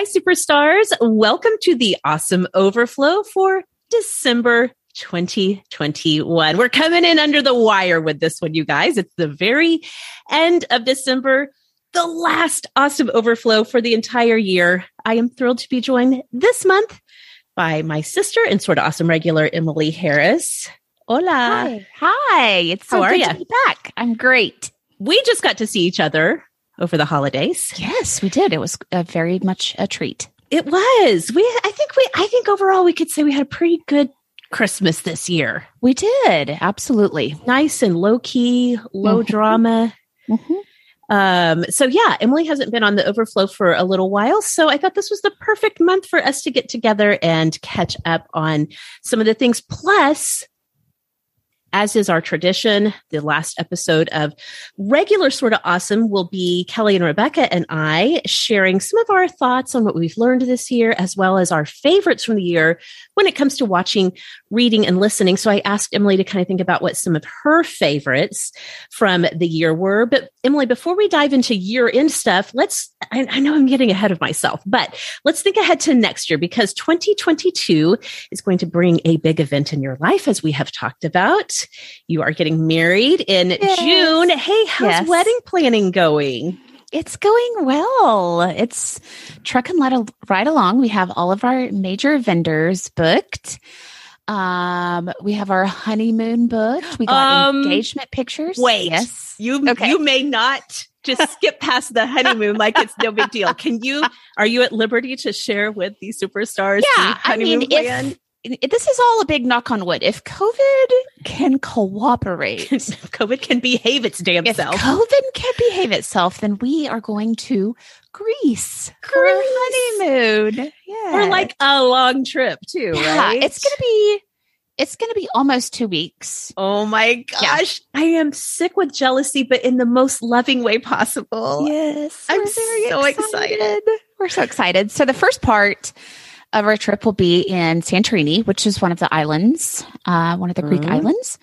Hi, superstars. Welcome to the awesome overflow for December 2021. We're coming in under the wire with this one, you guys. It's the very end of December, the last awesome overflow for the entire year. I am thrilled to be joined this month by my sister and Sorta Awesome regular Emily Harris. Hola. Hi. Hi. It's so How good to be back. I'm great. We just got to see each other over the holidays. Yes, we did. It was very much a treat. It was. We I think we I think overall we could say we had a pretty good Christmas this year. We did. Absolutely. Nice and low key, low Mhm. drama. Mhm. Um, so yeah, Emily hasn't been on the overflow for a little while. So I thought this was the perfect month for us to get together and catch up on some of the things. Plus, as is our tradition, the last episode of regular Sorta Awesome will be Kelly and Rebecca and I sharing some of our thoughts on what we've learned this year, as well as our favorites from the year when it comes to watching, reading, and listening. So I asked Emily to kind of think about what some of her favorites from the year were. But Emily, before we dive into year end stuff, let's, I, I know I'm getting ahead of myself, but let's think ahead to next year because 2022 is going to bring a big event in your life, as we have talked about. You are getting married in Yes. June. Hey, how's Yes. wedding planning going? It's going well. It's trucking right, al- right along. We have all of our major vendors booked. Um, we have our honeymoon booked. We got Um, engagement pictures. wait. Yes. You Okay. you may not just skip past the honeymoon like it's no big deal. Can you are you at liberty to share with the superstars Yeah, the I mean, plan? if it- this is all a big knock on wood. If COVID can cooperate, COVID can behave its damn if self. COVID can behave itself, then we are going to Greece for a Greece. honeymoon. Yeah, Or like a long trip too, yeah, right? it's gonna be it's gonna be almost two weeks. Oh my Yeah. gosh. I am sick with jealousy, but in the most loving way possible. Yes, I'm so excited. We're so excited. So the first part of our trip will be in Santorini, which is one of the islands, uh, one of the Greek Mhm. islands,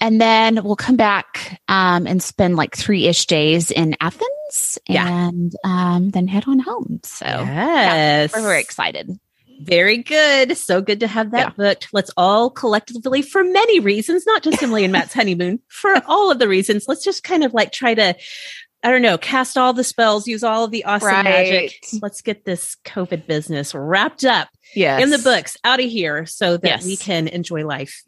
and then we'll come back um, and spend like three ish days in Athens, Yeah. and um, then head on home. So Yes. we're very excited. Very good. So good to have that Yeah. booked. Let's all collectively, for many reasons, not just Emily and Matt's honeymoon, for all of the reasons, let's just kind of like try to, I don't know, cast all the spells, use all of the awesome Right. magic. Let's get this COVID business wrapped up Yes, in the books, out of here, so that Yes. we can enjoy life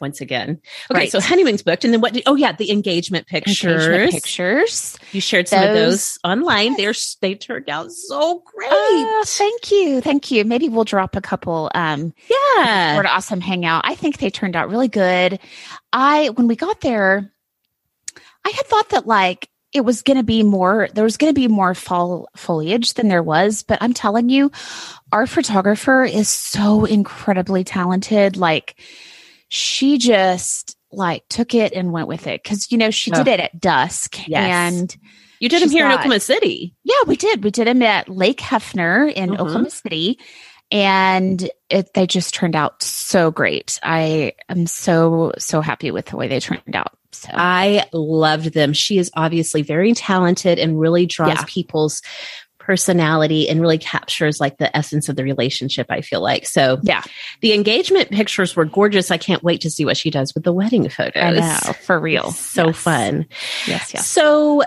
once again. Okay, Right. so honeymoon's booked, and then what? Did, oh yeah, the engagement pictures. Engagement pictures. You shared some of Those- those online. They're they turned out so great. Oh, thank you, thank you. Maybe we'll drop a couple. Um, yeah. What an awesome hangout. I think they turned out really good. I when we got there, I had thought that like it was going to be more there was going to be more fall foliage than there was, but I'm telling you our photographer is so incredibly talented like she just like took it and went with it cuz you know she did Oh. it at dusk Yes. and You did them She's here in Oklahoma City. yeah, we did. We did them at Lake Hefner in Mhm. Oklahoma City, and it, they just turned out so great. I am so so happy with the way they turned out. So I loved them. She is obviously very talented and really draws Yeah. people's personality and really captures like the essence of the relationship, I feel like. So yeah, the engagement pictures were gorgeous. I can't wait to see what she does with the wedding photos. I know for real. So Yes. fun. Yes, yes. So,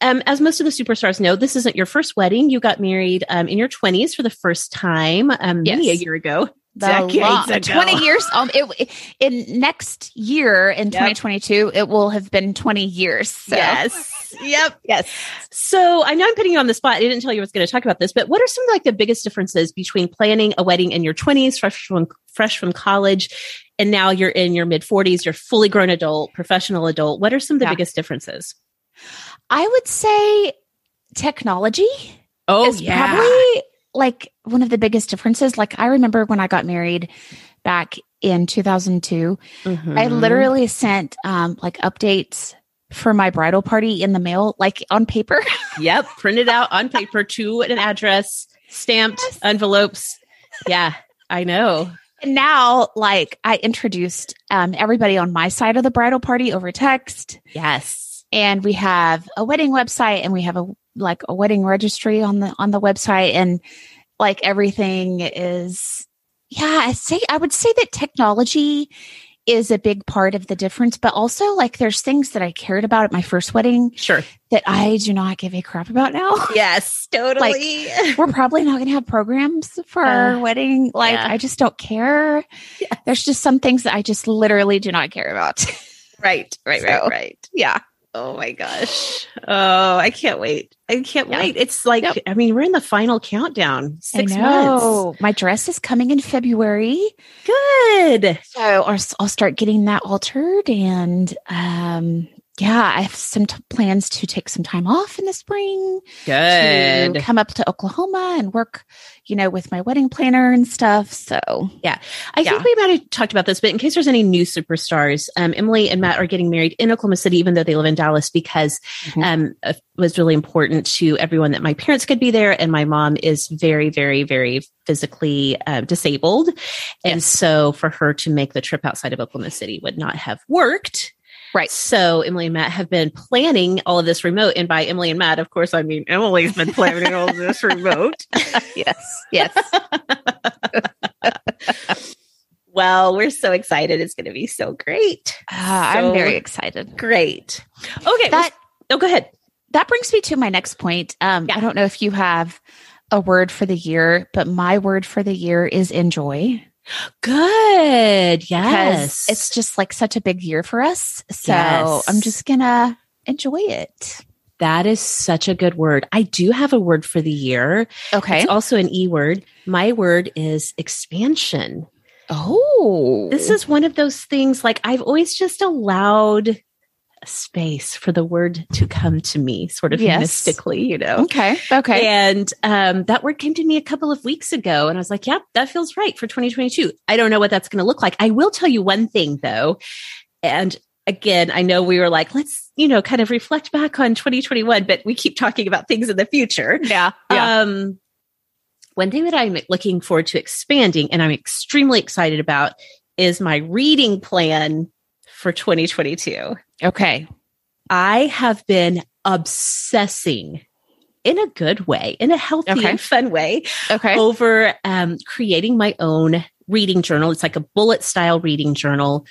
um, as most of the superstars know, this isn't your first wedding. You got married um, in your 20s for the first time um, many a year ago. Decades ago. 20 years um it, in next year in 2022 it will have been 20 years so. Yes. Yep. Yes. So I know I'm putting you on the spot. I didn't tell you I was going to talk about this, but what are some of like the biggest differences between planning a wedding in your 20s, fresh from fresh from college, and now you're in your mid 40s, you're fully grown adult, professional adult? What are some of the Yeah. biggest differences? i would say technology Oh, is probably like one of the biggest differences. Like I remember when I got married back in 2002, I Mhm. literally sent um like updates for my bridal party in the mail, like on paper. Yep. Printed out on paper to an address, stamped Yes. envelopes. Yeah, I know. and now, like I introduced um everybody on my side of the bridal party over text. Yes. And we have a wedding website and we have a like a wedding registry on the on the website and like everything is yeah, I say I would say that technology is a big part of the difference, but also like there's things that I cared about at my first wedding Sure. that I do not give a crap about now. Yes, totally. We're probably not going to have programs for our Uh, wedding. Like, yeah. I just don't care. Yeah. There's just some things that I just literally do not care about. right, right, right, right. yeah. Oh my gosh. Oh, I can't wait. I can't Yeah. wait. It's like, Yep. I mean, we're in the final countdown. Six months. My dress is coming in February. Good. So I'll, I'll start getting that altered. And um, yeah, I have some t- plans to take some time off in the spring to Good. come up to Oklahoma and work, you know, with my wedding planner and stuff. So yeah, I Yeah. think we might have talked about this, but in case there's any new superstars, um, Emily and Matt are getting married in Oklahoma City, even though they live in Dallas, because Mhm. um, it was really important to everyone that my parents could be there. And my mom is very, very, very physically uh, disabled. And so for her to make the trip outside of Oklahoma City would not have worked. Right. So Emily and Matt have been planning all of this remote. And by Emily and Matt, of course, I mean Emily's been planning all of this remote. yes, yes. Well, we're so excited. It's going to be so great. Uh, I'm very excited. Great. Okay. That oh, go ahead. that brings me to my next point. Um, Yeah. I don't know if you have a word for the year, but my word for the year is enjoy. Good. Yes. it's just like such a big year for us. So Yes. I'm just gonna enjoy it. that is such a good word. I do have a word for the year. Okay. It's also an E word. My word is expansion. Oh, This is one of those things like I've always just allowed space for the word to come to me, sort of Yes. mystically, you know. okay. Okay. And um, that word came to me a couple of weeks ago, and I was like, "Yep, that feels right for 2022." I don't know what that's going to look like. I will tell you one thing though, and again, I know we were like, "Let's," you know, kind of reflect back on 2021, but we keep talking about things in the future. yeah. Um, one thing that I'm looking forward to expanding, and I'm extremely excited about, is my reading plan for 2022. okay. I have been obsessing in a good way, in a healthy Okay. and fun way, Okay. over um, creating my own reading journal. It's like a bullet style reading journal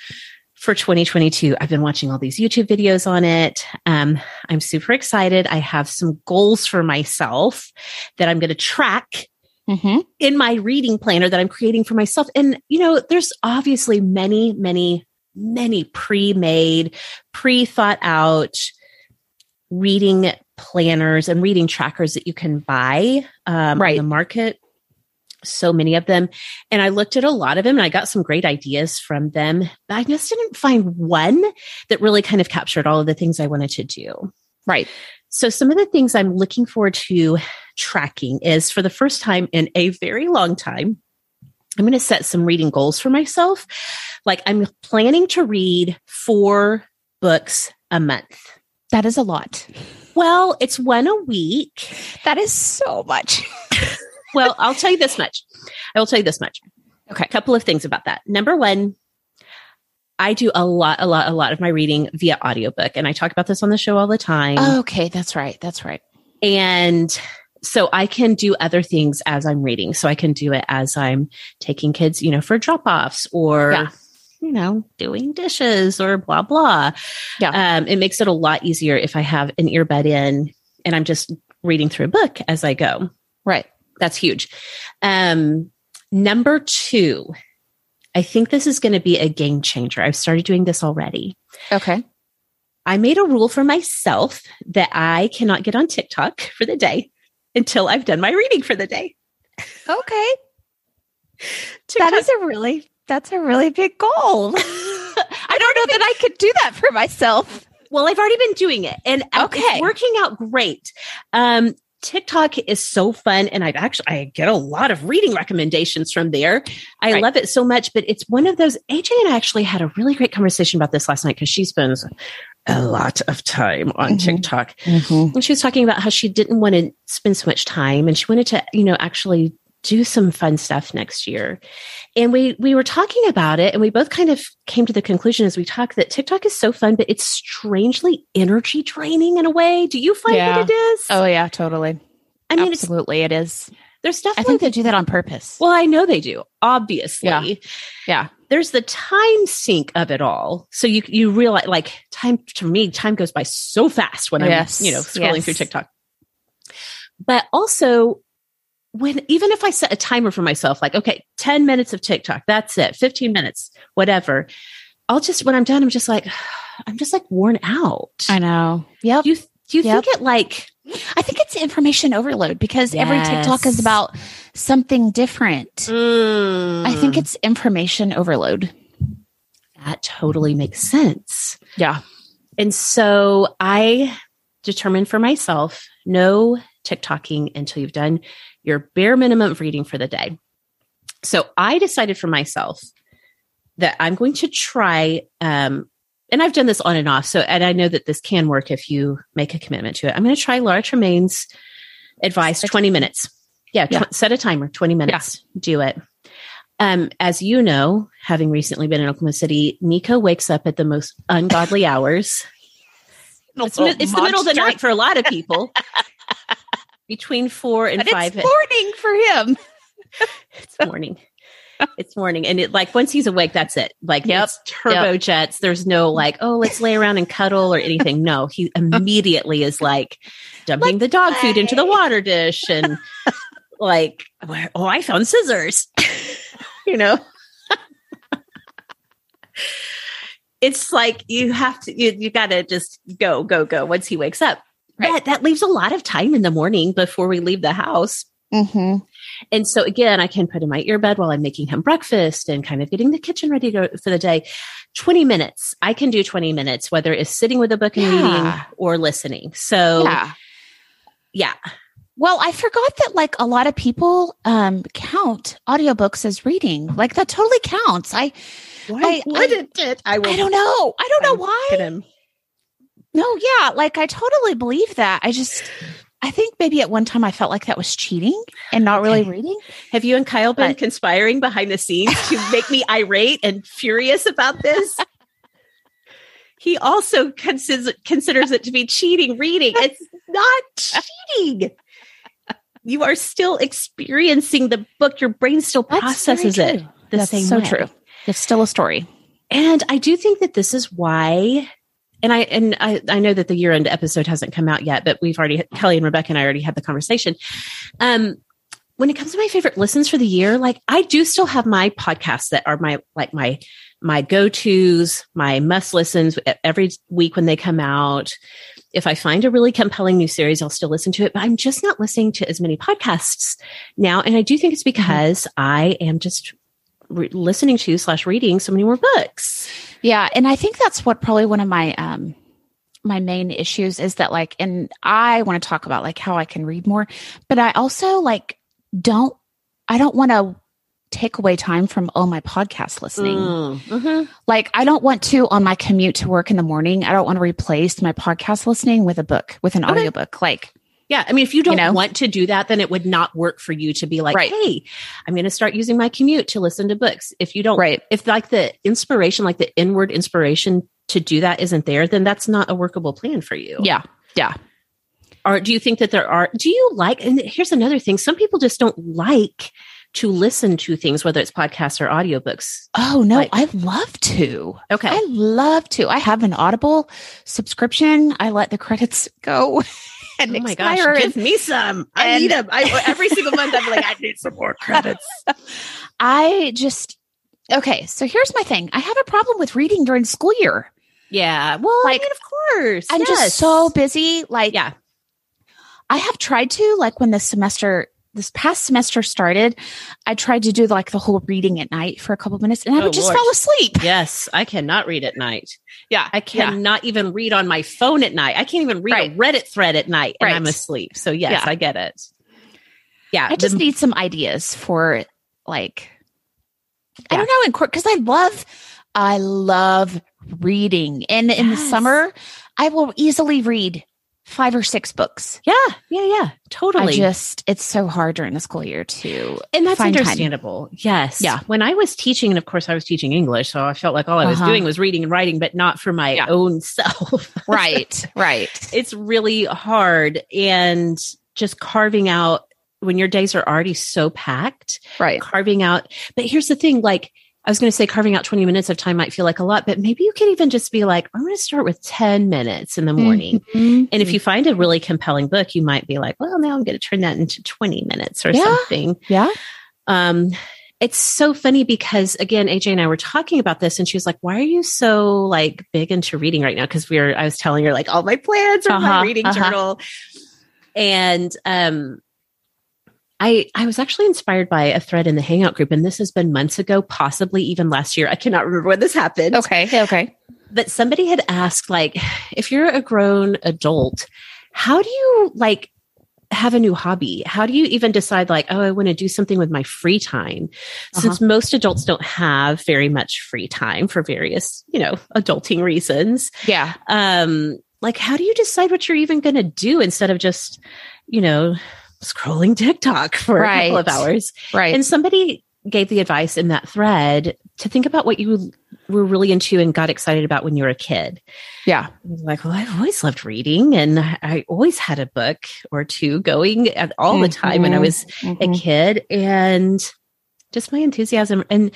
for 2022. I've been watching all these YouTube videos on it. Um, I'm super excited. I have some goals for myself that I'm going to track hmm in my reading planner that I'm creating for myself. And, you know, there's obviously many, many, many pre made, pre thought out reading planners and reading trackers that you can buy um, Right. on the market. So many of them. And I looked at a lot of them and I got some great ideas from them. But I just didn't find one that really kind of captured all of the things I wanted to do. Right. So, some of the things I'm looking forward to tracking is for the first time in a very long time, I'm going to set some reading goals for myself. Like, I'm planning to read four books a month. That is a lot. Well, it's one a week. That is so much. Well, I'll tell you this much. I will tell you this much. Okay. A couple of things about that. Number one, I do a lot, a lot, a lot of my reading via audiobook. And I talk about this on the show all the time. okay. That's right. That's right. And so I can do other things as I'm reading. So I can do it as I'm taking kids, you know, for drop offs or, Yeah. you know, doing dishes or blah, blah. Yeah. Um, it makes it a lot easier if I have an earbud in and I'm just reading through a book as I go. Right. That's huge. Um, number two, I think this is going to be a game changer. I've started doing this already. Okay. I made a rule for myself that I cannot get on TikTok for the day until I've done my reading for the day. Okay. That is a really, that's a really big goal. I don't know that I could do that for myself. well, I've already been doing it and Okay. it's working out great. Um, TikTok is so fun and I've actually I get a lot of reading recommendations from there. I Right. love it so much, but it's one of those AJ and I actually had a really great conversation about this last night because she spends a lot of time on Mhm. TikTok. And she was talking about how she didn't want to spend so much time and she wanted to, you know, actually do some fun stuff next year. And we we were talking about it and we both kind of came to the conclusion as we talked that TikTok is so fun, but it's strangely energy draining in a way. Do you find Yeah. that it is? Oh yeah, totally. I mean, Absolutely, it is. there's stuff I think they do that on purpose. well, I know they do, obviously. Yeah. Yeah. There's the time sink of it all. So you you realize like time to me, time goes by so fast when Yes. I'm, you know, scrolling Yes. through TikTok. But also when even if I set a timer for myself, like, okay, 10 minutes of TikTok, that's it, 15 minutes, whatever. I'll just when I'm done, I'm just like, I'm just like worn out. I know. Yep. Do you do you Yep. think it like I think it's information overload because every TikTok is about something different. I think Mm, it's information overload. that totally makes sense. Yeah. And so I determined for myself no TikToking until you've done your bare minimum of reading for the day. So I decided for myself that I'm going to try, um, and I've done this on and off. So, and I know that this can work if you make a commitment to it. I'm going to try Laura Tremaine's advice 20 minutes. Yeah, tw- Yeah. set a timer, 20 minutes. Do it. Um, as you know, having recently been in Oklahoma City, Nico wakes up at the most ungodly hours. It's, mi- it's the middle of the night for a lot of people. Between four and But five. it's morning for him. It's morning. It's morning. And it like once he's awake, that's it. Like Yep. it's turbo jets. There's no like, oh, let's lay around and cuddle or anything. No, he immediately is like dumping the dog food into the water dish and like, where, oh, I found scissors. you know? it's like you have to you, you gotta just go, go, go once he wakes up. Right. But that leaves a lot of time in the morning before we leave the house. Mm-hmm. And so again, I can put in my earbud while I'm making him breakfast and kind of getting the kitchen ready go for the day. 20 minutes. I can do 20 minutes, whether it's sitting with a book and reading or listening. So yeah. Yeah. Well, I forgot that like a lot of people um count audiobooks as reading. Like that totally counts. I Why I- wouldn't it? I will I don't know. I don't know I'm why. No, yeah, like I totally believe that. I just I think maybe at one time I felt like that was cheating and not really Okay. reading. Have you and Kyle been But- conspiring behind the scenes to make me irate and furious about this? He also considers considers it to be cheating reading. It's not cheating. You are still experiencing the book. Your brain still processes it the That's same so way. true. It's still a story. And I do think that this is why, and I and I, I know that the year end episode hasn't come out yet, but we've already Kelly and Rebecca and I already had the conversation. Um, when it comes to my favorite listens for the year, like I do still have my podcasts that are my like my my go tos, my must listens every week when they come out. If I find a really compelling new series, I'll still listen to it, but I'm just not listening to as many podcasts now. And I do think it's because I am just re- listening to slash reading so many more books. Yeah, and I think that's what probably one of my um my main issues is that like and I want to talk about like how I can read more, but I also like don't I don't want to take away time from all my podcast listening. Mm, mhm. Like I don't want to on my commute to work in the morning, I don't want to replace my podcast listening with a book, with an Okay. audiobook. Like Yeah. I mean, if you don't know? want to do that, then it would not work for you to be like, Right. hey, I'm going to start using my commute to listen to books. If you don't, right. if like the inspiration, like the inward inspiration to do that isn't there, then that's not a workable plan for you. Yeah. Yeah. Or do you think that there are, do you like, and here's another thing, some people just don't like to listen to things, whether it's podcasts or audiobooks. Oh no, Like- I love to. Okay. I love to. I have an Audible subscription. I let the credits go and oh my gosh, expire. give me some. I and- need them. I, every single month I'm like, I need some more credits. I just okay. So here's my thing. I have a problem with reading during school year. Yeah. Well, Like, I mean, of course. I'm yes. just so busy. Like, Yeah. I have tried to like when the semester. This past semester started, I tried to do like the whole reading at night for a couple minutes and I Oh, would just Lord. fall asleep. Yes, I cannot read at night. Yeah. I cannot even read on my phone at night. I can't even read Right. a Reddit thread at night and Right. I'm asleep. So yes, Yeah. I get it. Yeah, I just the- need some ideas for like I don't know in court because I love I love reading and in the summer I will easily read five or six books. Yeah, yeah, yeah, totally. I just, it's so hard during the school year to, and that's find time. understandable. Yes. Yeah. When I was teaching, and of course I was teaching English, so I felt like all I was Uh-huh. doing was reading and writing, but not for my Yeah. own self. right, right. it's really hard and just carving out when your days are already so packed Right. carving out but here's the thing like i was going to say carving out 20 minutes of time might feel like a lot but maybe you could even just be like i'm going to start with 10 minutes in the morning Mhm. and if you find a really compelling book you might be like well now i'm going to turn that into 20 minutes or Yeah. something yeah. um it's so funny because again aj and i were talking about this and she was like why are you so like big into reading right now because we were i was telling her like all my plans are my Uh-huh, reading uh-huh. journal and um I, I was actually inspired by a thread in the Hangout group, and this has been months ago, possibly even last year. I cannot remember when this happened. Okay. Okay. But somebody had asked, like, if you're a grown adult, how do you like have a new hobby? How do you even decide, like, oh, I want to do something with my free time? Since most adults don't have very much free time for various, you know, adulting reasons. Yeah. Um, like, how do you decide what you're even going to do instead of just, you know, scrolling TikTok for a couple of hours? Right. And somebody gave the advice in that thread to think about what you were really into and got excited about when you were a kid. yeah. Like, well, I've always loved reading and I always had a book or two going at all the time when I Mhm. was Mhm. a kid and just my enthusiasm and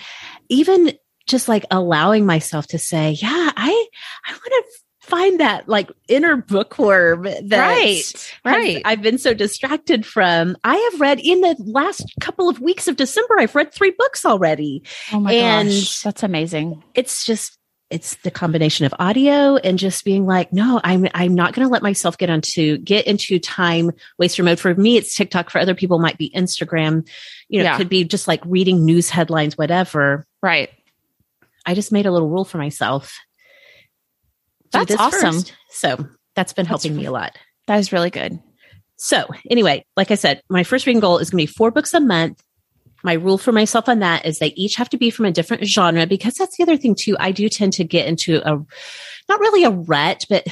even just like allowing myself to say, yeah, I I want to find that like inner bookworm that right. Right. I've been so distracted from. I have read in the last couple of weeks of December, I've read three books already. oh my and- gosh. That's amazing. It's just it's the combination of audio and just being like, no, I'm I'm not going to let myself get onto get into time waster mode. For me, it's TikTok. For other people, it might be Instagram. You know, Yeah. it could be just like reading news headlines, whatever. Right. I just made a little rule for myself. That's awesome. first. So that's been That's helping me a lot. That is really good. So, anyway, like I said, my first reading goal is going to be four books a month. My rule for myself on that is they each have to be from a different genre because that's the other thing too. I do tend to get into a not really a rut, but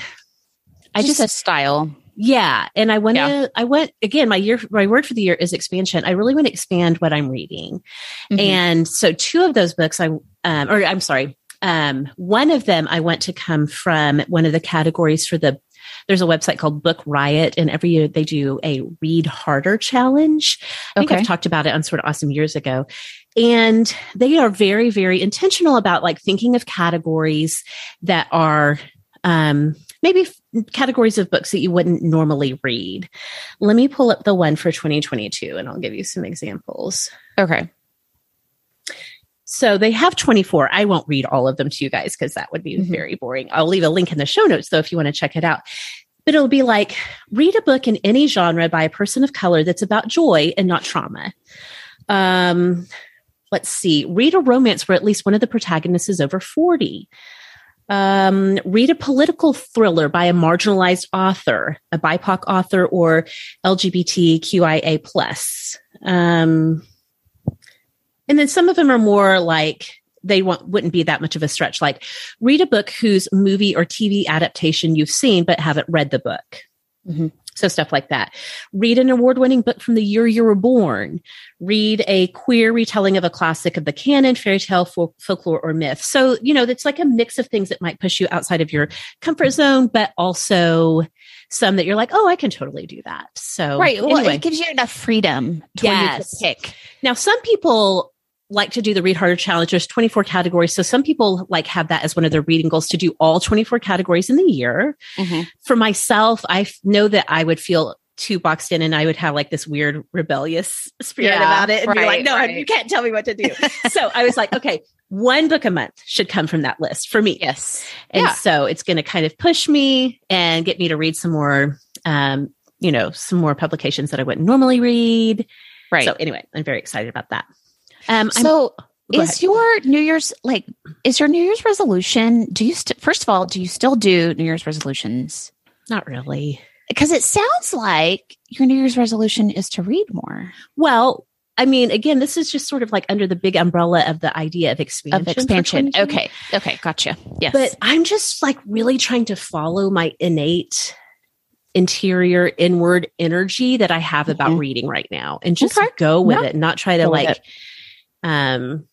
I just, just, a style. yeah. And I want to, Yeah. I want again, my year, my word for the year is expansion. I really want to expand what I'm reading. Mhm. And so two of those books I, um, or I'm sorry, um, one of them I want to come from one of the categories for the, there's a website called Book Riot and every year they do a read harder challenge. I think Okay. I've talked about it on Sorta Awesome years ago. And they are very, very intentional about like thinking of categories that are, um, maybe categories of books that you wouldn't normally read. Let me pull up the one for 2022 and I'll give you some examples. okay. So they have 24. I won't read all of them to you guys because that would be Mhm. very boring. I'll leave a link in the show notes though if you want to check it out. But it'll be like read a book in any genre by a person of color that's about joy and not trauma. Um, let's see. Read a romance where at least one of the protagonists is over 40. Um, read a political thriller by a marginalized author, a BIPOC author, or LGBTQIA plus. Um, and then some of them are more like they want, wouldn't be that much of a stretch. Like read a book whose movie or TV adaptation you've seen but haven't read the book. Mhm. So stuff like that. Read an award-winning book from the year you were born. Read a queer retelling of a classic of the canon, fairy tale, folk, folklore, or myth. So you know it's like a mix of things that might push you outside of your comfort zone, but also some that you're like, oh, I can totally do that. So Right. Well, anyway. it gives you enough freedom to Yes. pick. Now, some people like to do the read harder challenge. There's 24 categories. So some people like have that as one of their reading goals to do all 24 categories in the year. Mhm. For myself, I know that I would feel too boxed in and I would have like this weird rebellious spirit Yeah, about it and be like, no, right. you can't tell me what to do. so I was like, okay, one book a month should come from that list for me. Yes. And Yeah. so it's going to kind of push me and get me to read some more, um, you know, some more publications that I wouldn't normally read. Right. So anyway, I'm very excited about that. Um, I'm- so is ahead. your New Year's like is your New Year's resolution? Do you st- first of all do you still do New Year's resolutions? not really. Because it sounds like your New Year's resolution is to read more Well, I mean, again, this is just sort of like under the big umbrella of the idea of expansion. of expansion. Okay, okay, gotcha. Yes, But I'm just like really trying to follow my innate interior inward energy that I have about Mhm. reading right now and just Okay. go with Yeah. it, not try to Go like. Um,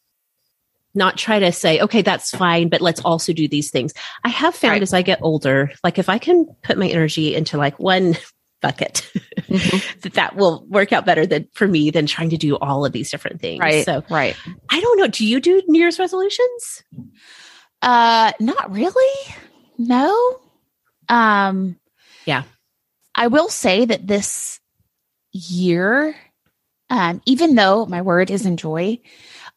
not try to say, okay, that's fine, but let's also do these things. I have found Right. as I get older, like if I can put my energy into like one bucket, Mhm. that that will work out better than for me than trying to do all of these different things. Right. So right. I don't know. Do you do New Year's resolutions? Uh, not really. No. Um, Yeah. I will say that this year, um, even though my word is enjoy,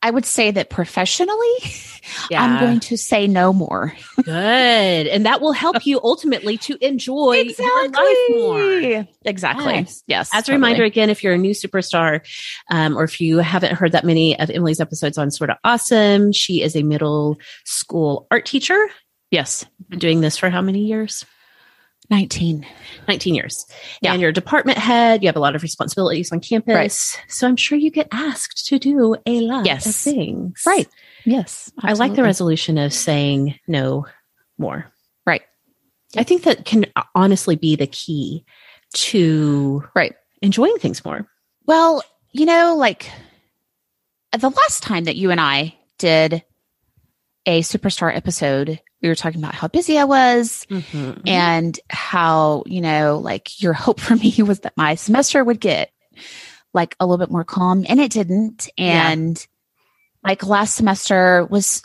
I would say that professionally, I'm going to say no more. good, and that will help you ultimately to enjoy your life more. Exactly. Yes. Yes. As a reminder, again, if you're a new superstar, um, or if you haven't heard that many of Emily's episodes on Sorta Awesome, she is a middle school art teacher. Yes. Been doing this for how many years? 19. 19 years. Yeah. And you're a department head. You have a lot of responsibilities on campus. Right. So I'm sure you get asked to do a lot Yes. of things. Right. Yes. I like the resolution of saying no more. Right. I think that can honestly be the key to Right. enjoying things more. Well, you know, like the last time that you and I did a superstar episode, we were talking about how busy I was Mm-hmm. and how, you know, like your hope for me was that my semester would get like a little bit more calm and it didn't. Yeah. And like last semester was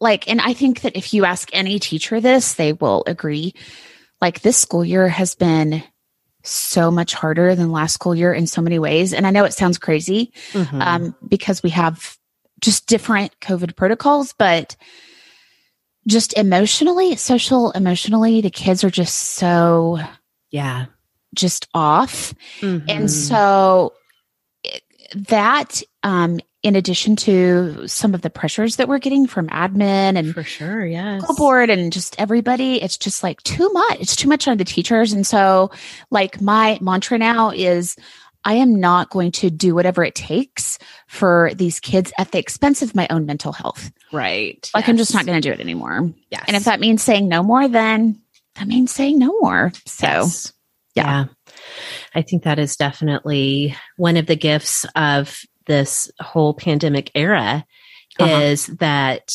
like, and I think that if you ask any teacher this, they will agree. Like this school year has been so much harder than last school year in so many ways. And I know it sounds crazy Mhm. um, because we have just different COVID protocols, but just emotionally, social emotionally, the kids are just so yeah. just off. Mhm. And so that, um, in addition to some of the pressures that we're getting from admin and for sure, yes. school board and just everybody, it's just like too much. It's too much on the teachers. And so, like, my mantra now is I am not going to do whatever it takes for these kids at the expense of my own mental health. Right. Like, I'm just not going to do it anymore. Yes. And if that means saying no more, then that means saying no more. So, Yes. yeah. yeah. I think that is definitely one of the gifts of this whole pandemic era Uh-huh. is that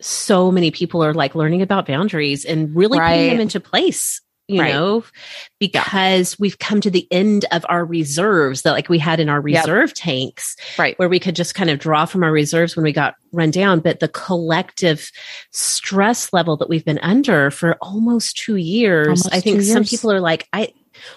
so many people are like learning about boundaries and really putting them into place you Right. know because we've come to the end of our reserves that like we had in our Yep. reserve tanks right. where we could just kind of draw from our reserves when we got run down. But the collective stress level that we've been under for almost two years, Almost I think two some people are like, I,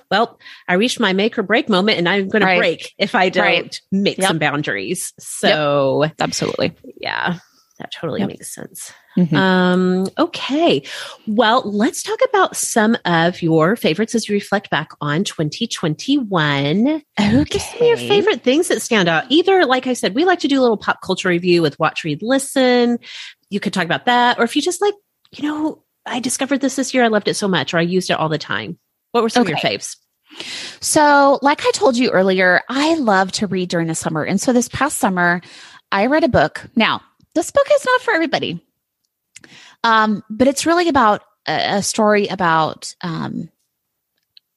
well, I reached my make or break moment and I'm going Right. to break if I don't Right. make Yep. some boundaries. So Absolutely. yeah, that totally Yep. makes sense. Mhm. Um, okay. Well, let's talk about some of your favorites as you reflect back on 2021. Okay. Some of your favorite things that stand out. Either, like I said, we like to do a little pop culture review with Watch, Read, Listen. You could talk about that. Or if you just like, you know, I discovered this this year. I loved it so much, or I used it all the time. What were some of your Okay. faves? So, like I told you earlier, I love to read during the summer. And so this past summer, I read a book. Now, this book is not for everybody, um, but it's really about a, a story about um,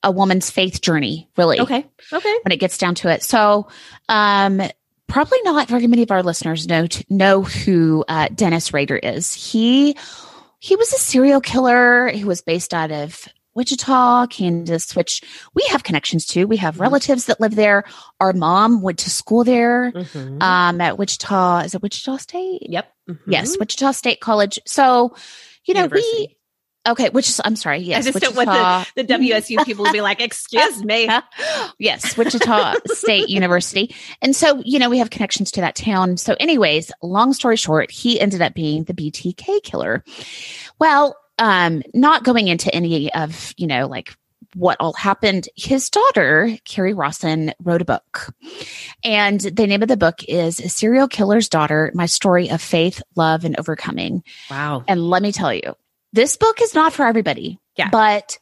a woman's faith journey, really, Okay. Okay. when it gets down to it. So, um, probably not very many of our listeners know to, know who uh, Dennis Rader is. He he was a serial killer. He was based out of Wichita, Kansas, which we have connections to. We have Mhm. relatives that live there. Our mom went to school there Mhm. um, at Wichita. Is it Wichita State? yep. Mhm. Yes, Wichita State College. So, you know, University. we okay. Which is I'm sorry. Yes, I just don't Wichita. want the, the WSU people to be like, excuse me. yes, Wichita State University. And so, you know, we have connections to that town. So, anyways, long story short, he ended up being the BTK killer. Well, um, not going into any of, you know, like what all happened, his daughter, Kerri Rawson, wrote a book. And the name of the book is Serial Killer's Daughter My Story of Faith, Love, and Overcoming. Wow. And let me tell you, this book is not for everybody. Yeah. But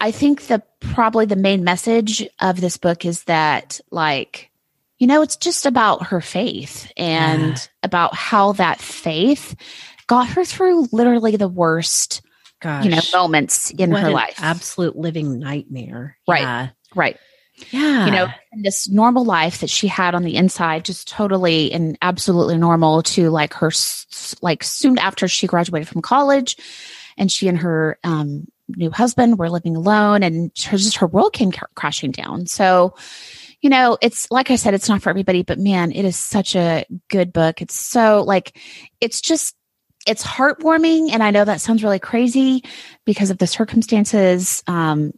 I think the probably the main message of this book is that like you know it's just about her faith and Yeah. about how that faith got her through literally the worst Gosh. you know, moments in her an life. Absolute living nightmare. Right. Yeah. right. Yeah. you know, this normal life that she had on the inside, just totally and absolutely normal to like her, like soon after she graduated from college and she and her um, new husband were living alone and her, just her world came cr- crashing down. So, you know, it's like I said, it's not for everybody, but man, it is such a good book. It's so like, it's just, it's heartwarming. And I know that sounds really crazy because of the circumstances. Um,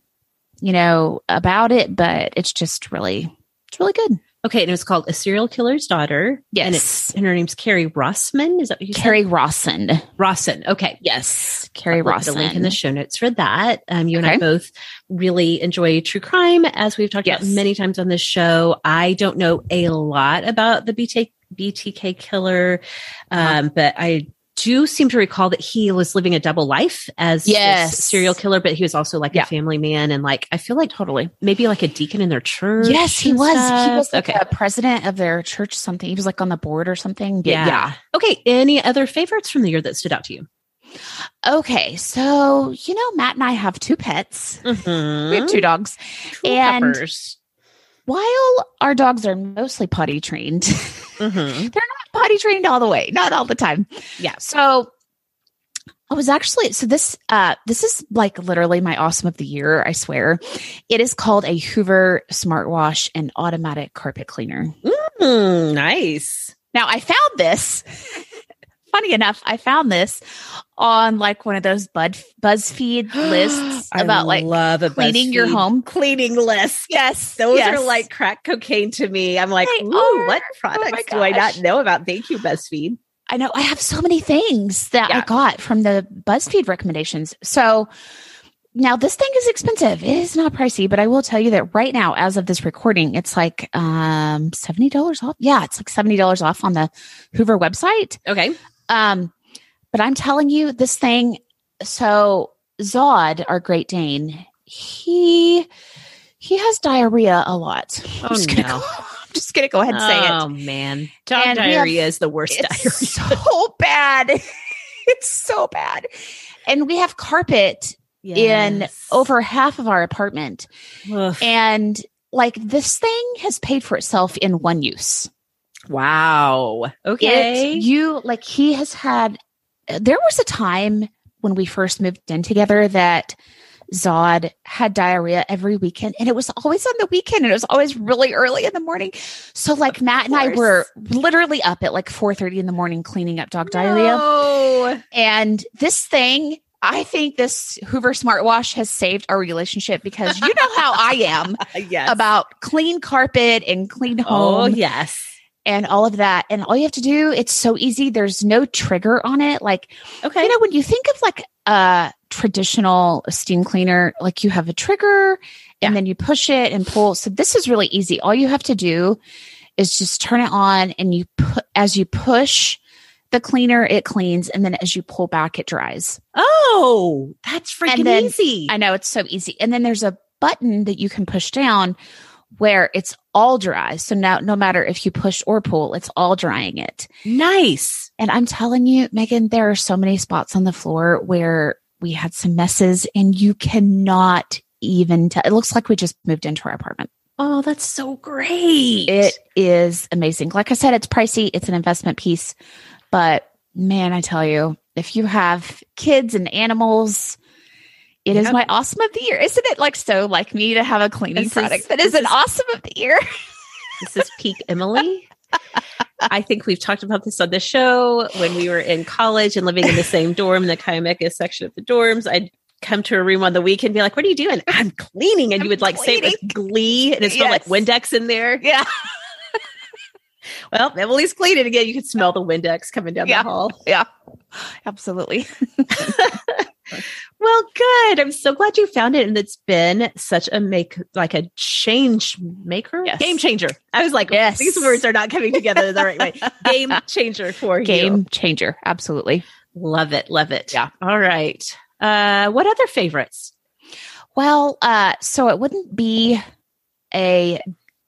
you know, about it, but it's just really, it's really good. Okay, and it was called A Serial Killer's Daughter. And it's Yes. and her name's Kerri Rossman. Is that what you Kerri said? Rawson. Okay. Yes. Kerri put The link in the show notes for that. Um, you and I both really enjoy true crime, as we've talked Yes. about many times on this show. I don't know a lot about the BT, BTK killer, Uh-huh. um, but I do seem to recall that he was living a double life as Yes. serial killer, but he was also like Yeah. a family man and like I feel like Totally. maybe like a deacon in their church. Yes, he was. He was like okay. a president of their church, something. He was like on the board or something. Yeah. Okay. Any other favorites from the year that stood out to you? Okay. So, you know, Matt and I have two pets. Mm-hmm. We have two dogs. Cool and- peppers. While our dogs are mostly potty trained, Mhm. They're not potty trained all the way, not all the time. Yeah. So I was actually so this uh this is like literally my awesome of the year, I swear. It is called a Hoover smartwash and automatic carpet cleaner. Mm, nice. Now I found this funny enough, I found this on like one of those Bud BuzzFeed lists about like love cleaning your home. cleaning list. Yes, Those yes. are like crack cocaine to me. I'm like, They ooh, are. what Oh products my do I not know about? Thank you, BuzzFeed. I know I have so many things that I got from the BuzzFeed recommendations. So now this thing is expensive. It is not pricey, but I will tell you that right now, as of this recording, it's like um seventy dollars off. Yeah, it's like seventy dollars off on the Hoover website. Okay. Um, but I'm telling you, this thing. So Zod, our Great Dane, he he has diarrhea a lot. I'm Oh, just gonna no. go, I'm just gonna go ahead and say it. Oh man, dog And we have- diarrhea is the worst It's diarrhea. so bad. it's so bad. And we have carpet in over half of our apartment. Ugh. And like this thing has paid for itself in one use. Wow. Okay. You like he has had there was a time when we first moved in together that Zod had diarrhea every weekend and it was always on the weekend and it was always really early in the morning. So like Matt and I were literally up at like 4:30 in the morning cleaning up dog diarrhea. No. And this thing, I think this Hoover smartwash has saved our relationship because you know how I am yes. about clean carpet and clean Oh home yes. And all of that. And all you have to do, it's so easy. There's no trigger on it. Like, Okay. you know, when you think of like a traditional steam cleaner, like you have a trigger Yeah. and then you push it and pull. So this is really easy. All you have to do is just turn it on and you put, as you push the cleaner, it cleans. And then as you pull back, it dries. oh, that's freaking then easy. I know it's so easy. And then there's a button that you can push down where it's all dry. So now no matter if you push or pull, it's all drying it. nice. And I'm telling you, Megan, there are so many spots on the floor where we had some messes and you cannot even tell. It looks like we just moved into our apartment. Oh, that's so great. It is amazing. Like I said, it's pricey. It's an investment piece, but man, I tell you, if you have kids and animals, it is Yep. my awesome of the year. Isn't it like so like me to have a cleaning This is- product that is an is- awesome of the year? This is peak Emily. I think we've talked about this on the show when we were in college and living in the same dorm, the Kayameka section of the dorms. I'd come to a room on the weekend and be like, What are you doing? I'm cleaning. And I'm you would like say it with glee and it smelled like Windex in there. Yeah. Well, Emily's cleaning again. You could smell the Windex coming down Yeah. the hall. Yeah. Absolutely. Well, good. I'm so glad you found it. And it's been such a make, like a change maker, Yes. game changer. I was like, Yes. these words are not coming together the right way. Game changer for you. Game changer. Absolutely. Love it. Love it. Yeah. All right. Uh, what other favorites? Well, uh, so it wouldn't be a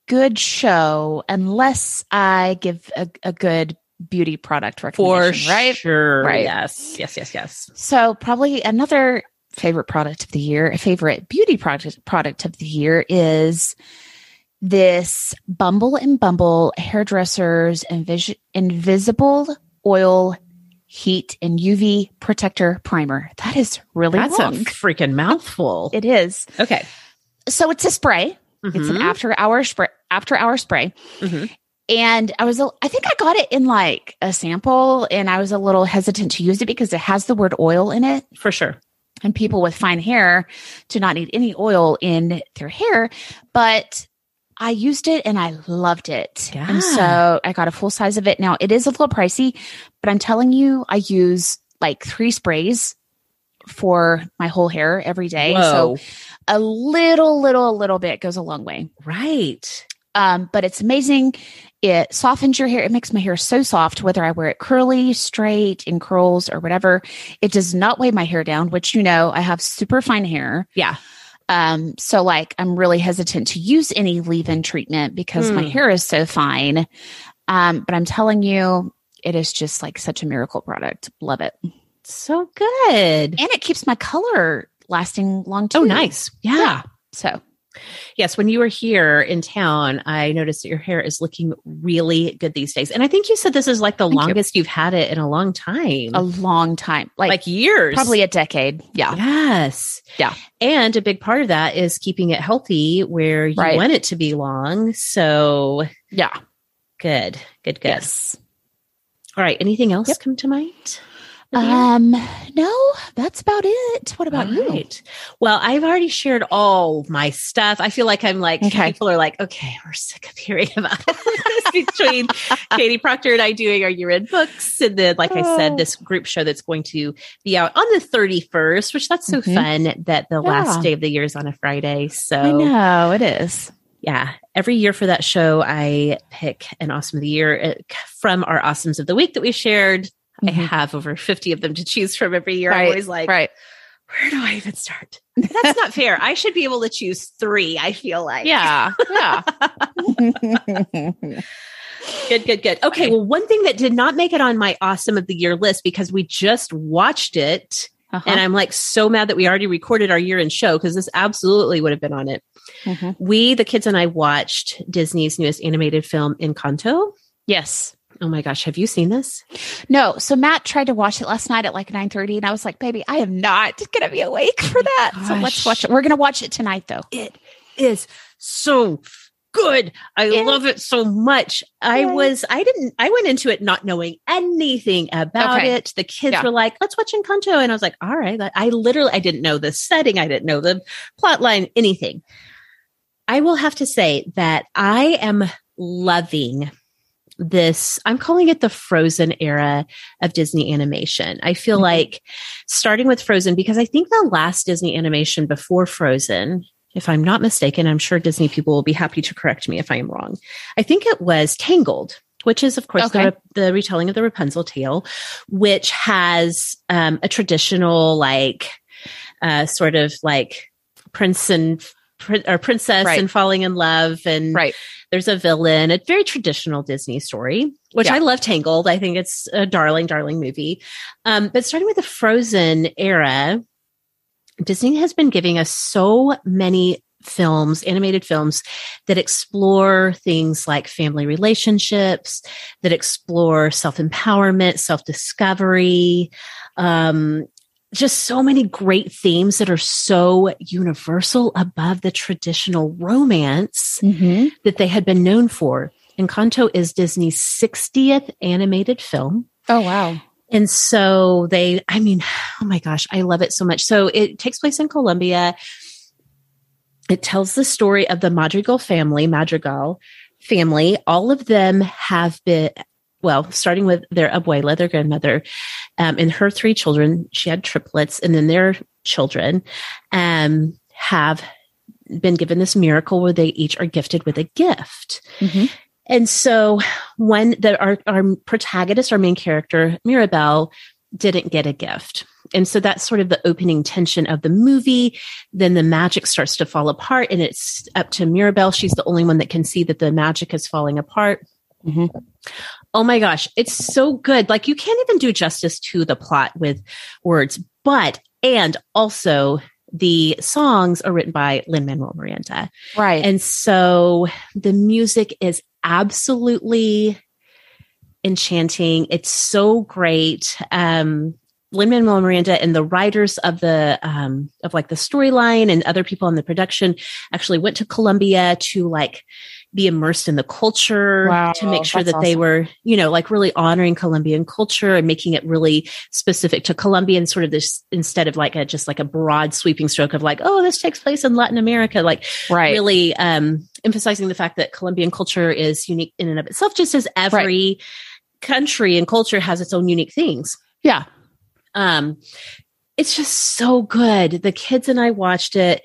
good show unless I give a, a good beauty product For recommendation, right? sure. Right. Yes. Yes. Yes. Yes. So probably another favorite product of the year, a favorite beauty product product of the year is this Bumble and Bumble hairdressers Invis- invisible oil heat and UV protector primer. That is really That's long. a freaking mouthful. it is. okay. So it's a spray. It's an Mhm. after hour spray after hour spray. Mhm. And I was, I think I got it in like a sample and I was a little hesitant to use it because it has the word oil in it. For sure. And people with fine hair do not need any oil in their hair. But I used it and I loved it. Yeah. And so I got a full size of it. Now it is a little pricey, but I'm telling you, I use like three sprays for my whole hair every day. Whoa. So a little, little, little bit goes a long way. right. Um, but it's amazing. It softens your hair. It makes my hair so soft, whether I wear it curly, straight, in curls, or whatever. It does not weigh my hair down, which you know I have super fine hair. Yeah. Um, so like I'm really hesitant to use any leave-in treatment because my Hmm. hair is so fine. Um, but I'm telling you, it is just like such a miracle product. Love it. So good. And it keeps my color lasting long too. Oh, nice. Yeah. So Yes. When you were here in town, I noticed that your hair is looking really good these days. And I think you said this is like the Thank you. longest you've had it in a long time. a long time, like, like years. probably a decade. Yeah. Yes. Yeah. And a big part of that is keeping it healthy where you Right. want it to be long. So Yeah. good. Good, good. Yes. All right. Anything else Yep. come to mind? Nadia? Um, no, that's about it. What about you? Well, I've already shared all my stuff. I feel like I'm like, Okay. people are like, okay, we're sick of hearing about this between Katie Proctor and I doing our year end books. And then, like I Oh. said, this group show that's going to be out on the 31st, which that's so Mhm. fun that the Yeah. last day of the year is on a Friday. So I know it is. yeah, every year for that show, I pick an awesome of the year uh, from our awesomes of the week that we shared. I Mhm. have over 50 of them to choose from every year. I'm always like, right. where do I even start? That's not fair. I should be able to choose three, I feel like. Yeah. Yeah. Good, good, good. Okay. Well, one thing that did not make it on my awesome of the year list because we just watched it. Uh-huh. And I'm like so mad that we already recorded our year in show because this absolutely would have been on it. Mhm. We, the kids and I watched Disney's newest animated film, Encanto. Yes. Oh my gosh, have you seen this? No. So Matt tried to watch it last night at like 9 and I was like, baby, I am not going to be awake for that. So let's watch it. We're going to watch it tonight though. It is so good. I Yeah. love it so much. I Yay. was, I didn't, I went into it not knowing anything about Okay. it. The kids Yeah. were like, let's watch Encanto. And I was like, all right. I literally, I didn't know the setting. I didn't know the plot line, anything. I will have to say that I am loving this i'm calling it the frozen era of disney animation i feel Mhm. like starting with frozen because i think the last disney animation before frozen if i'm not mistaken i'm sure disney people will be happy to correct me if i am wrong i think it was tangled which is of course Okay. the, the retelling of the rapunzel tale which has um, a traditional like uh, sort of like prince and or princess Right. and falling in love and Right. There's a villain, a very traditional Disney story, which Yeah. I love Tangled. I think it's a darling, darling movie. Um, but starting with the Frozen era, Disney has been giving us so many films, animated films that explore things like family relationships, that explore self empowerment, self discovery, um, just so many great themes that are so universal above the traditional romance Mm-hmm. that they had been known for. Encanto is Disney's 60th animated film. Oh, wow. And so they, I mean, oh my gosh, I love it so much. So it takes place in Colombia. It tells the story of the Madrigal family, Madrigal family. All of them have been, well, starting with their abuela, their grandmother, um, and her three children. She had triplets, and then their children um, have been given this miracle where they each are gifted with a gift. Mhm. And so when the our, our protagonist, our main character, Mirabel, didn't get a gift. And so that's sort of the opening tension of the movie. Then the magic starts to fall apart and it's up to Mirabel. She's the only one that can see that the magic is falling apart. Mhm. Oh my gosh, it's so good. Like you can't even do justice to the plot with words, but and also the songs are written by Lin Manuel Miranda. Right. And so the music is absolutely enchanting. It's so great. Um, Lin Manuel Miranda and the writers of the um, of like the storyline and other people in the production actually went to Colombia to like be immersed in the culture Wow, to make sure that they were, you know, like really honoring Colombian culture and making it really specific to Colombia and sort of this instead of like a just like a broad sweeping stroke of like, oh, this takes place in Latin America, like right. really um, emphasizing the fact that Colombian culture is unique in and of itself, just as every country and culture has its own unique things. Yeah. Um, it's just so good. The kids and I watched it.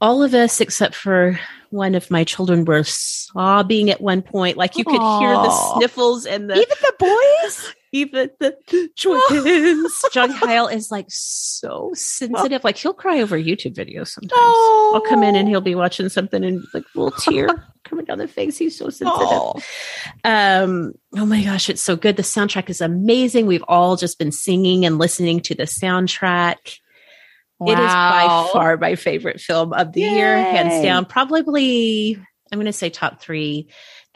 All of us, except for one of my children, were sobbing at one point. Like you could hear the sniffles and the Even the boys? Even the twins. John Kyle is like so sensitive. Like he'll cry over YouTube videos sometimes. Oh. I'll come in and he'll be watching something and like a little tear coming down the face. He's so sensitive. Oh. Um, oh my gosh, it's so good. The soundtrack is amazing. We've all just been singing and listening to the soundtrack. Wow. It is by far my favorite film of the year, hands down. Probably, I'm going to say top three.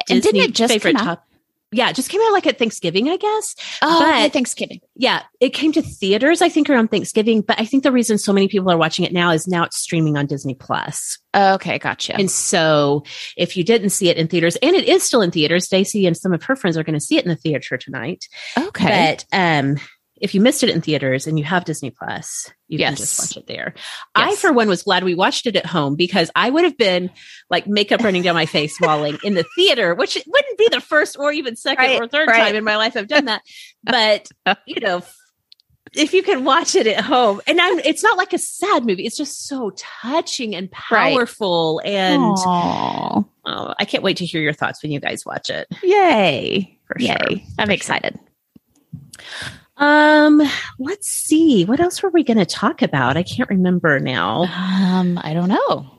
And didn't Disney it just favorite top? Yeah, it just came out like at Thanksgiving, I guess. Oh, But- okay, Thanksgiving. Yeah, it came to theaters, I think, around Thanksgiving. But I think the reason so many people are watching it now is now it's streaming on Disney Plus. Okay, gotcha. And so if you didn't see it in theaters, and it is still in theaters, Stacy and some of her friends are going to see it in the theater tonight. okay. But um, if you missed it in theaters and you have Disney Plus, you can just watch it there. I, for one, was glad we watched it at home because I would have been like makeup running down my face while in the theater, which wouldn't be the first or even second Right, or third right. time in my life I've done that. But you know, if you can watch it at home, and I'm, it's not like a sad movie; it's just so touching and Right. powerful. And oh, I can't wait to hear your thoughts when you guys watch it. Yay. For Yay. sure. I'm For excited. Um, let's see. What else were we going to talk about? I can't remember now. Um, I don't know.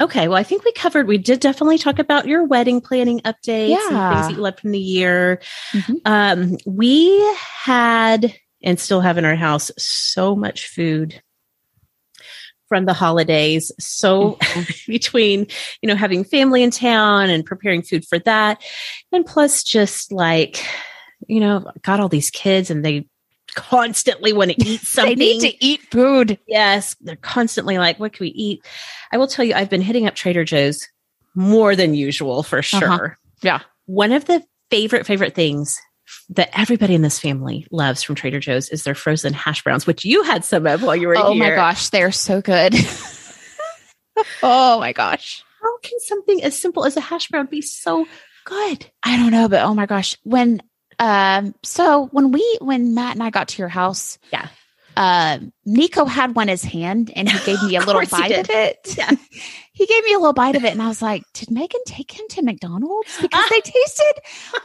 Okay, well, I think we covered. We did definitely talk about your wedding planning updates and Yeah. things that you left from the year. Mhm. Um, we had and still have in our house so much food from the holidays. So between you know having family in town and preparing food for that, and plus just like you know, got all these kids and they constantly want to eat something. They need to eat food. Yes, they're constantly like, what can we eat? I will tell you, I've been hitting up Trader Joe's more than usual for sure. Uh-huh. Yeah. One of the favorite, favorite things that everybody in this family loves from Trader Joe's is their frozen hash browns, which you had some of while you were Oh here. my gosh, they're so good. oh my gosh. How can something as simple as a hash brown be so good? I don't know, but oh my gosh. When um so when we when Matt and I got to your house, Yeah. um Nico had one in his hand and he gave me a little bite of it. Yeah. He gave me a little bite of it and I was like, did Megan take him to McDonald's? Because they tasted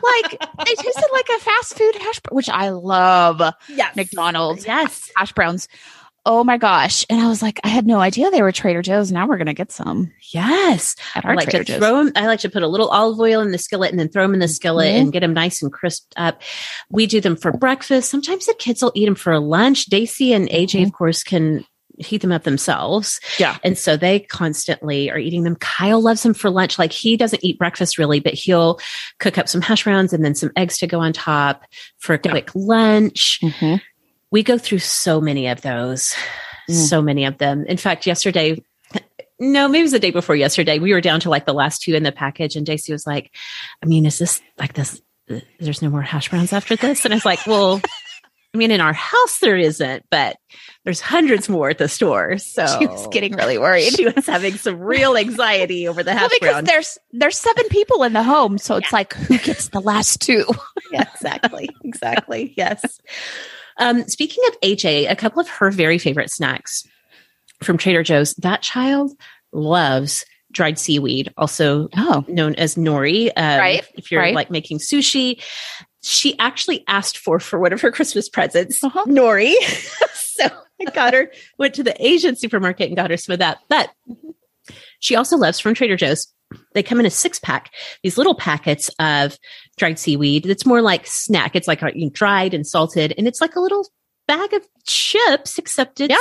like they tasted like a fast food hash brown, which I love Yes. McDonald's Yes. hash browns. Oh my gosh. And I was like, I had no idea they were Trader Joe's. Now we're gonna get some Yes. at I like Trader to Joe's. throw them. I like to put a little olive oil in the skillet and then throw them in the skillet Mhm. and get them nice and crisped up. We do them for breakfast. Sometimes the kids will eat them for lunch. Daisy and AJ, Mhm. of course, can heat them up themselves. Yeah. And so they constantly are eating them. Kyle loves them for lunch. Like he doesn't eat breakfast really, but he'll cook up some hash browns and then some eggs to go on top for a Yeah. quick lunch. Mhm. We go through so many of those, Mm. so many of them. In fact, yesterday, no, maybe it was the day before yesterday, we were down to like the last two in the package, and Daisy was like, I mean, is this like this? There's no more hash browns after this? And I was like, well, I mean, in our house there isn't, but there's hundreds more at the store. So She was getting really worried. she was having some real anxiety over the Well, hash because brown. there's there's seven people in the home, so it's like who gets the last two? yeah, exactly. Exactly. Yes. Um, speaking of AJ, a couple of her very favorite snacks from Trader Joe's. That child loves dried seaweed, also Oh, known as nori. Um, Right, If you're right. like making sushi, she actually asked for for one of her Christmas presents Uh-huh. nori. so I got her went to the Asian supermarket and got her some of that. But she also loves from Trader Joe's they come in a six pack, these little packets of dried seaweed. It's more like snack. It's like uh, you know, dried and salted, and it's like a little bag of chips, except it's yeah.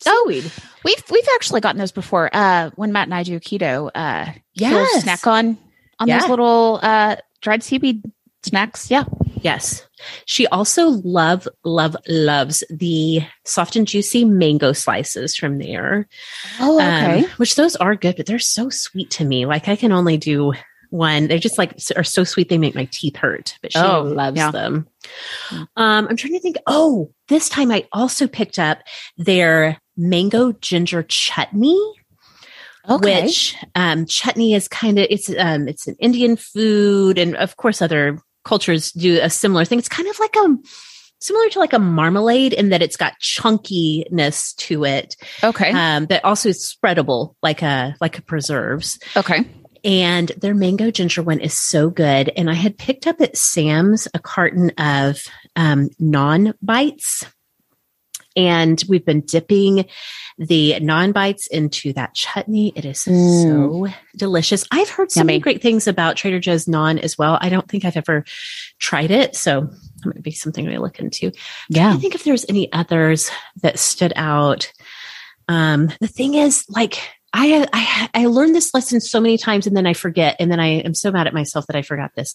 seaweed. Oh, we've we've actually gotten those before. Uh, when Matt and I do keto, uh, yeah, snack on on yeah. those little uh dried seaweed snacks. Yeah. Yes. She also love, love, loves the soft and juicy mango slices from there. Oh, okay. Um, which those are good, but they're so sweet to me. Like I can only do one. They just like are so sweet they make my teeth hurt. But she oh, loves yeah. them. Um, I'm trying to think. Oh, this time I also picked up their mango ginger chutney. Okay. Which um, chutney is kind of it's um, it's an Indian food, and of course other cultures do a similar thing. It's kind of like a similar to like a marmalade in that it's got chunkiness to it. Okay. Um, but also it's spreadable like a like a preserves. Okay. And their mango ginger one is so good. And I had picked up at Sam's a carton of um, naan bites and we've been dipping the naan bites into that chutney. It is mm. so delicious. I've heard so Yummy. many great things about Trader Joe's naan as well. I don't think I've ever tried it. So it might be something we look into. Yeah. I think if there's any others that stood out. Um, the thing is, like, I, I, I learned this lesson so many times and then I forget. And then I am so mad at myself that I forgot this.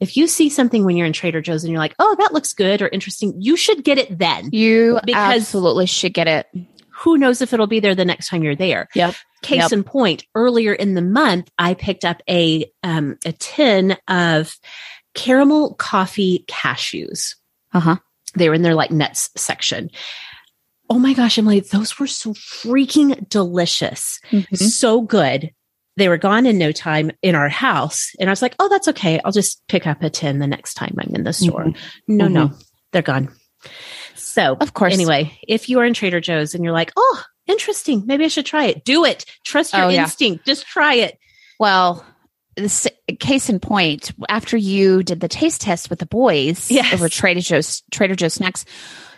If you see something when you're in Trader Joe's and you're like, oh, that looks good or interesting, you should get it then. You because absolutely should get it. Who knows if it'll be there the next time you're there? Yep. Case yep. in point, earlier in the month, I picked up a, um, a tin of caramel coffee cashews. Uh huh. They were in their like nuts section oh my gosh, Emily, those were so freaking delicious. Mm-hmm. So good. They were gone in no time in our house. And I was like, oh, that's okay. I'll just pick up a 10 the next time I'm in the store. Mm-hmm. No, mm-hmm. no, they're gone. So, of course. Anyway, if you are in Trader Joe's and you're like, oh, interesting, maybe I should try it, do it. Trust your oh, instinct. Yeah. Just try it. Well, this case in point, after you did the taste test with the boys yes. over Trader Joe's Trader Joe's snacks,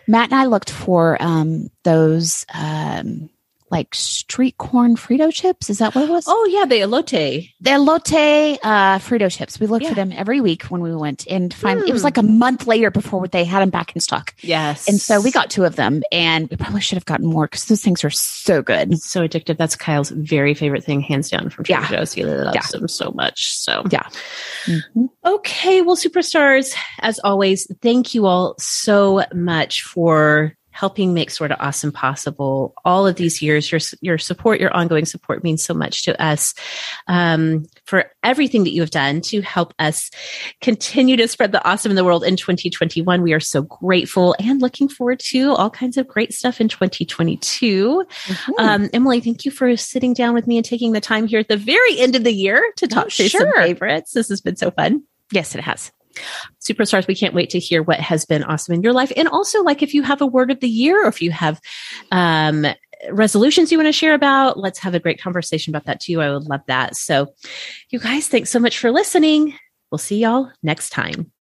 Matt and I looked for um, those um, like street corn Frito chips. Is that what it was? Oh yeah, the elote. The elote uh, Frito chips. We looked yeah. for them every week when we went, and finally, mm. it was hmm. like a month later before they had them back in stock. Yes, and so we got two of them, and we probably should have gotten more because those things are so good, so addictive. That's Kyle's very favorite thing, hands down, from Trader yeah. Joe's. He loves yeah. them so much. So yeah. Mm-hmm. Okay, well, superstars, as always, thank you all so much for helping make Sorta Awesome possible all of these years your your support your ongoing support means so much to us um, for everything that you have done to help us continue to spread the awesome in the world in 2021 we are so grateful and looking forward to all kinds of great stuff in 2022 mm-hmm. um, emily thank you for sitting down with me and taking the time here at the very end of the year to talk oh, through sure. some favorites. This has been so fun. Yes it has superstars we can't wait to hear what has been awesome in your life. And also like if you have a word of the year or if you have um, resolutions you want to share about let's have a great conversation about that too. I would love that. So you guys thanks so much for listening. We'll see y'all next time